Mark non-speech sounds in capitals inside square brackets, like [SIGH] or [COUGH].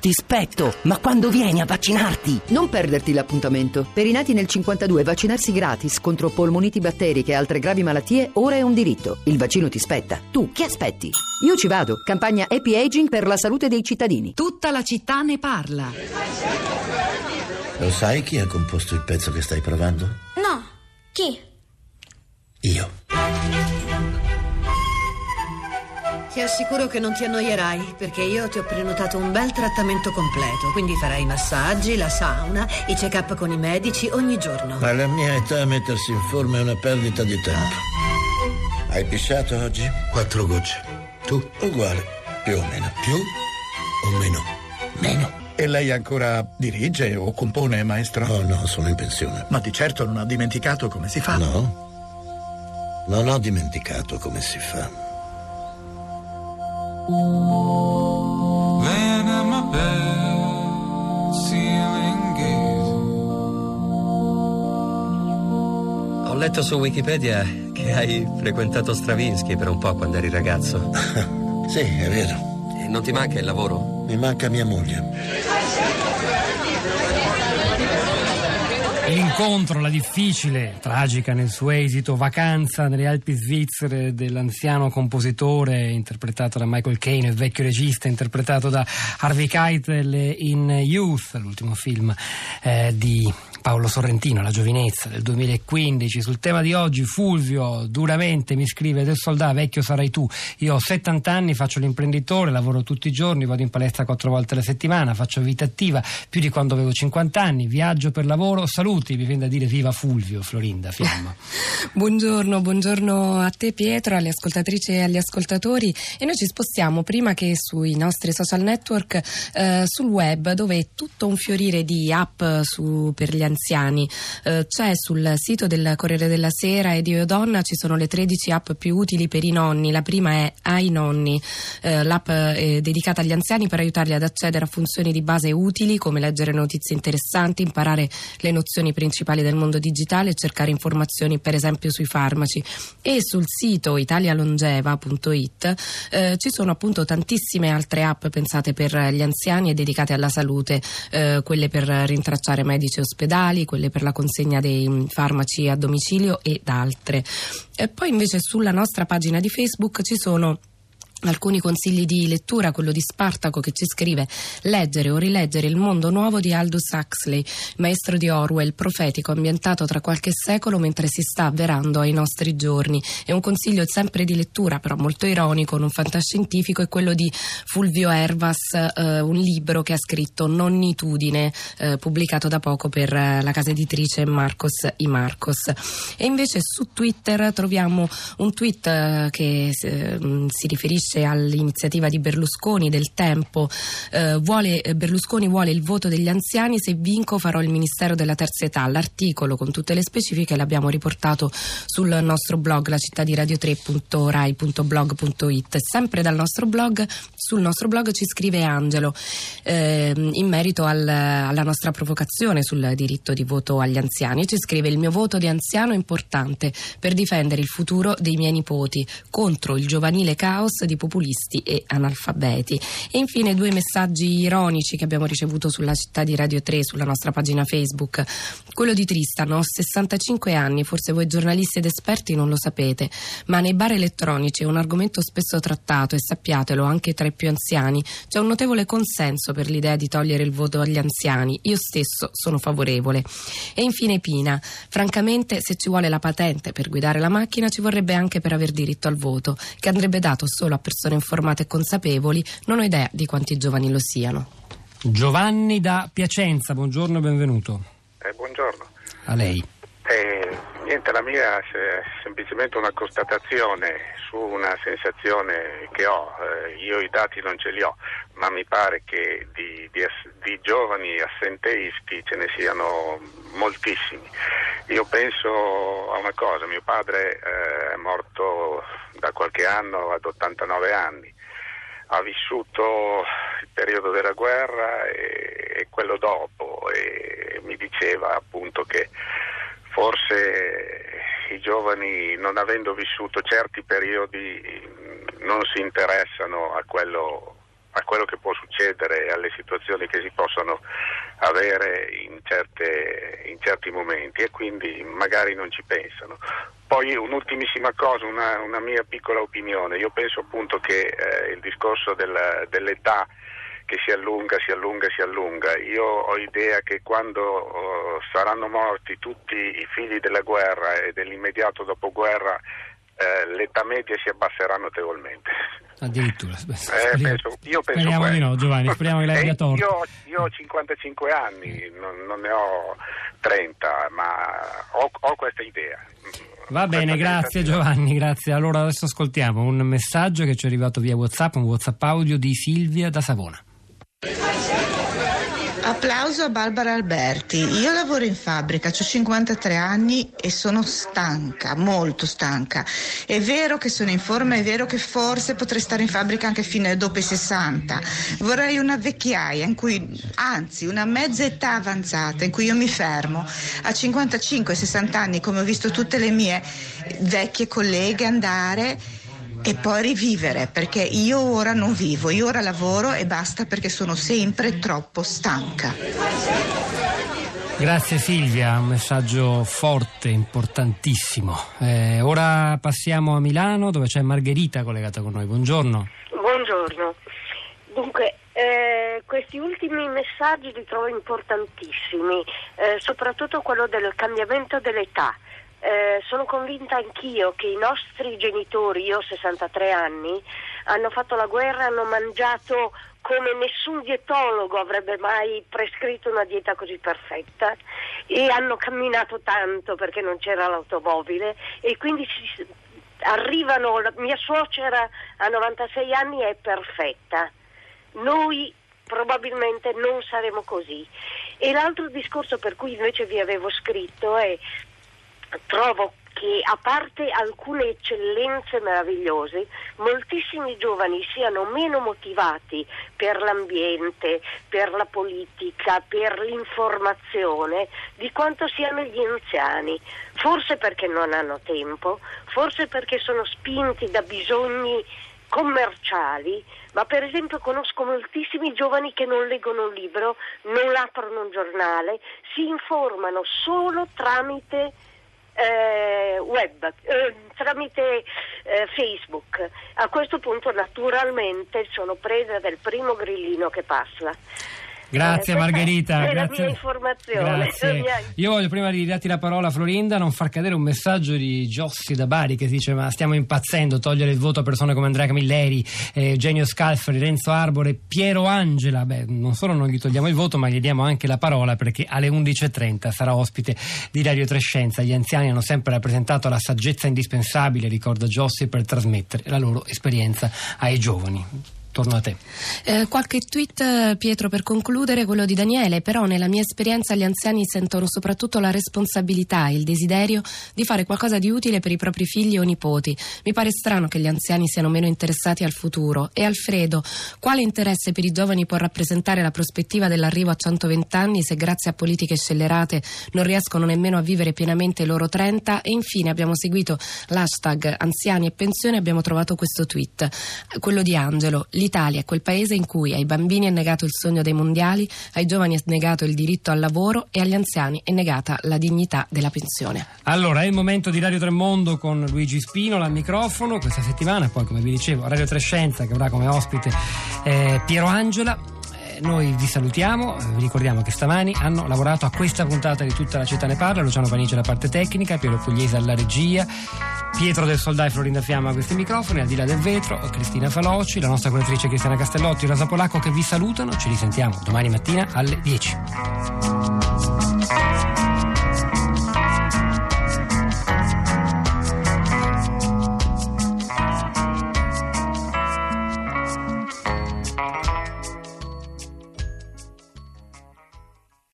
ti spetto, ma quando vieni a vaccinarti? Non perderti l'appuntamento. Per i nati nel 52 vaccinarsi gratis contro polmoniti batteriche e altre gravi malattie ora è un diritto. Il vaccino ti spetta. Tu che aspetti? Io ci vado. Campagna Happy Aging per la salute dei cittadini. Tutta la città ne parla. Lo sai chi ha composto il pezzo che stai provando? No. Chi? Ti assicuro che non ti annoierai, perché io ti ho prenotato un bel trattamento completo, quindi farai i massaggi, la sauna, i check-up con i medici ogni giorno. Ma alla mia età mettersi in forma è una perdita di tempo. Hai pisciato oggi? Quattro gocce. Tu? Uguale, più o meno. Più o meno? Meno. E lei ancora dirige o compone, maestro? Oh no, sono in pensione. Ma di certo non ha dimenticato come si fa. No. Non ho dimenticato come si fa. Laying in my bed, ceiling gazing. Ho letto su Wikipedia che hai frequentato Stravinsky per un po' quando eri ragazzo. [LAUGHS] Sì, è vero. E non ti manca il lavoro? Mi manca mia moglie. L'incontro, la difficile, tragica nel suo esito, vacanza nelle Alpi svizzere dell'anziano compositore interpretato da Michael Caine, il vecchio regista interpretato da Harvey Keitel in Youth, l'ultimo film eh, di Paolo Sorrentino, La giovinezza del 2015. Sul tema di oggi Fulvio duramente mi scrive del soldato vecchio sarai tu. Io ho 70 anni, faccio l'imprenditore, lavoro tutti i giorni, vado in palestra quattro volte alla settimana, faccio vita attiva più di quando avevo 50 anni, viaggio per lavoro, saluti, mi viene da dire viva Fulvio, Florinda, fiamma. [LAUGHS] buongiorno, buongiorno a te Pietro, alle ascoltatrici e agli ascoltatori e noi ci spostiamo prima che sui nostri social network eh, sul web dove è tutto un fiorire di app su, per gli anziani. Eh, c'è sul sito del Corriere della Sera e di Io ci sono le 13 app più utili per i nonni. La prima è Ai Nonni, eh, l'app è dedicata agli anziani per aiutarli ad accedere a funzioni di base utili come leggere notizie interessanti, imparare le nozioni principali del mondo digitale e cercare informazioni per esempio sui farmaci. E sul sito italialongeva.it eh, ci sono appunto tantissime altre app pensate per gli anziani e dedicate alla salute, eh, quelle per rintracciare medici e ospedali, quelle per la consegna dei farmaci a domicilio ed altre. E poi invece sulla nostra pagina di Facebook ci sono Alcuni consigli di lettura, quello di Spartaco che ci scrive leggere o rileggere Il mondo nuovo di Aldous Huxley, maestro di Orwell, profetico, ambientato tra qualche secolo mentre si sta avverando ai nostri giorni. È un consiglio sempre di lettura, però molto ironico, non fantascientifico, è quello di Fulvio Ervas, eh, un libro che ha scritto Nonnitudine, eh, pubblicato da poco per eh, la casa editrice Marcos I Marcos. E invece su Twitter troviamo un tweet eh, che eh, si riferisce all'iniziativa di Berlusconi del tempo. Eh, vuole, Berlusconi vuole il voto degli anziani, se vinco farò il Ministero della Terza Età. L'articolo con tutte le specifiche l'abbiamo riportato sul nostro blog, la città di radio3.rai.blog.it. Sempre dal nostro blog, sul nostro blog ci scrive Angelo eh, in merito al, alla nostra provocazione sul diritto di voto agli anziani. Ci scrive il mio voto di anziano è importante per difendere il futuro dei miei nipoti contro il giovanile caos di populisti e analfabeti. E infine due messaggi ironici che abbiamo ricevuto sulla città di Radio 3, sulla nostra pagina Facebook. Quello di Tristan, ho 65 anni, forse voi giornalisti ed esperti non lo sapete, ma nei bar elettronici è un argomento spesso trattato e sappiatelo anche tra i più anziani. C'è un notevole consenso per l'idea di togliere il voto agli anziani. Io stesso sono favorevole. E infine Pina, francamente se ci vuole la patente per guidare la macchina ci vorrebbe anche per aver diritto al voto, che andrebbe dato solo a persone informate e consapevoli, non ho idea di quanti giovani lo siano. Giovanni da Piacenza, buongiorno e benvenuto. Eh, buongiorno. A lei. Niente, la mia è semplicemente una constatazione su una sensazione che ho. Eh, io i dati non ce li ho, ma mi pare che di, di, di giovani assenteisti ce ne siano moltissimi. Io penso a una cosa, mio padre eh, è morto da qualche anno ad 89 anni, ha vissuto il periodo della guerra e, e quello dopo e mi diceva appunto che forse i giovani non avendo vissuto certi periodi non si interessano a quello a quello che può succedere, alle situazioni che si possono avere in, certe, in certi momenti e quindi magari non ci pensano. Poi un'ultimissima cosa, una, una mia piccola opinione, io penso appunto che eh, il discorso della, dell'età che si allunga, si allunga, si allunga. Io ho idea che quando uh, saranno morti tutti i figli della guerra e dell'immediato dopoguerra eh, l'età media si abbasserà notevolmente. Addirittura. Eh, penso, io penso speriamo questo. di no, Giovanni, speriamo che lei [LAUGHS] abbia Eh, torto. Io, io ho 55 anni, non, non ne ho 30, ma ho, ho questa idea. Va bene, grazie Giovanni, grazie. Allora adesso ascoltiamo un messaggio che ci è arrivato via WhatsApp, un WhatsApp audio di Silvia da Savona. Applauso a Barbara Alberti. Io lavoro in fabbrica, ho 53 anni e sono stanca, molto stanca. È vero che sono in forma, è vero che forse potrei stare in fabbrica anche fino a dopo i 60. Vorrei una vecchiaia in cui, anzi, una mezza età avanzata in cui io mi fermo. A 55-60 anni, come ho visto tutte le mie vecchie colleghe andare e poi rivivere perché io ora non vivo, io ora lavoro e basta perché sono sempre troppo stanca. Grazie Silvia, un messaggio forte, importantissimo. Eh, ora passiamo a Milano dove c'è Margherita collegata con noi. Buongiorno. Buongiorno. Dunque, eh, questi ultimi messaggi li trovo importantissimi, eh, soprattutto quello del cambiamento dell'età. Eh, sono convinta anch'io che i nostri genitori, io ho 63 anni, hanno fatto la guerra, hanno mangiato come nessun dietologo avrebbe mai prescritto una dieta così perfetta e hanno camminato tanto perché non c'era l'automobile e quindi si, arrivano, mia suocera a 96 anni è perfetta, noi probabilmente non saremo così. E l'altro discorso per cui invece vi avevo scritto è trovo che a parte alcune eccellenze meravigliose, moltissimi giovani siano meno motivati per l'ambiente, per la politica, per l'informazione di quanto siano gli anziani. Forse perché non hanno tempo, forse perché sono spinti da bisogni commerciali, ma per esempio conosco moltissimi giovani che non leggono un libro, non aprono un giornale, si informano solo tramite eh, web, eh, tramite eh, Facebook. A questo punto naturalmente sono presa del primo grillino che passa. Grazie Eh, Margherita. È la grazie. mia informazione. Grazie. [LAUGHS] La Io voglio prima di darti la parola Florinda non far cadere un messaggio di Giossi da Bari che dice ma stiamo impazzendo, togliere il voto a persone come Andrea Camilleri, eh, Eugenio Scalfari, Renzo Arbore, Piero Angela. Beh, non solo non gli togliamo il voto ma gli diamo anche la parola perché alle 11.30 sarà ospite di Radio Trescenza. Gli anziani hanno sempre rappresentato la saggezza indispensabile, ricorda Giossi, per trasmettere la loro esperienza ai giovani. Torno a te. Eh, qualche tweet, Pietro, per concludere, quello di Daniele, però nella mia esperienza gli anziani sentono soprattutto la responsabilità, il desiderio di fare qualcosa di utile per i propri figli o nipoti. Mi pare strano che gli anziani siano meno interessati al futuro. E Alfredo, quale interesse per i giovani può rappresentare la prospettiva dell'arrivo a 120 anni se grazie a politiche scellerate non riescono nemmeno a vivere pienamente i loro 30? E infine abbiamo seguito l'hashtag anziani e pensione e abbiamo trovato questo tweet, quello di Angelo. L'Italia è quel paese in cui ai bambini è negato il sogno dei mondiali, ai giovani è negato il diritto al lavoro e agli anziani è negata la dignità della pensione. Allora, è il momento di Radio Tremondo con Luigi Spinola al microfono questa settimana, poi come vi dicevo Radio Trescenza che avrà come ospite eh, Piero Angela. Eh, Noi vi salutiamo, eh, vi ricordiamo che stamani hanno lavorato a questa puntata di Tutta la città ne parla, Luciano Panici alla parte tecnica, Piero Pugliese alla regia, Pietro del Soldà e Florinda Fiamma a questi microfoni, al di là del vetro, Cristina Faloci, la nostra curatrice Cristiana Castellotti, Rosa Polacco che vi salutano, ci risentiamo domani mattina alle 10.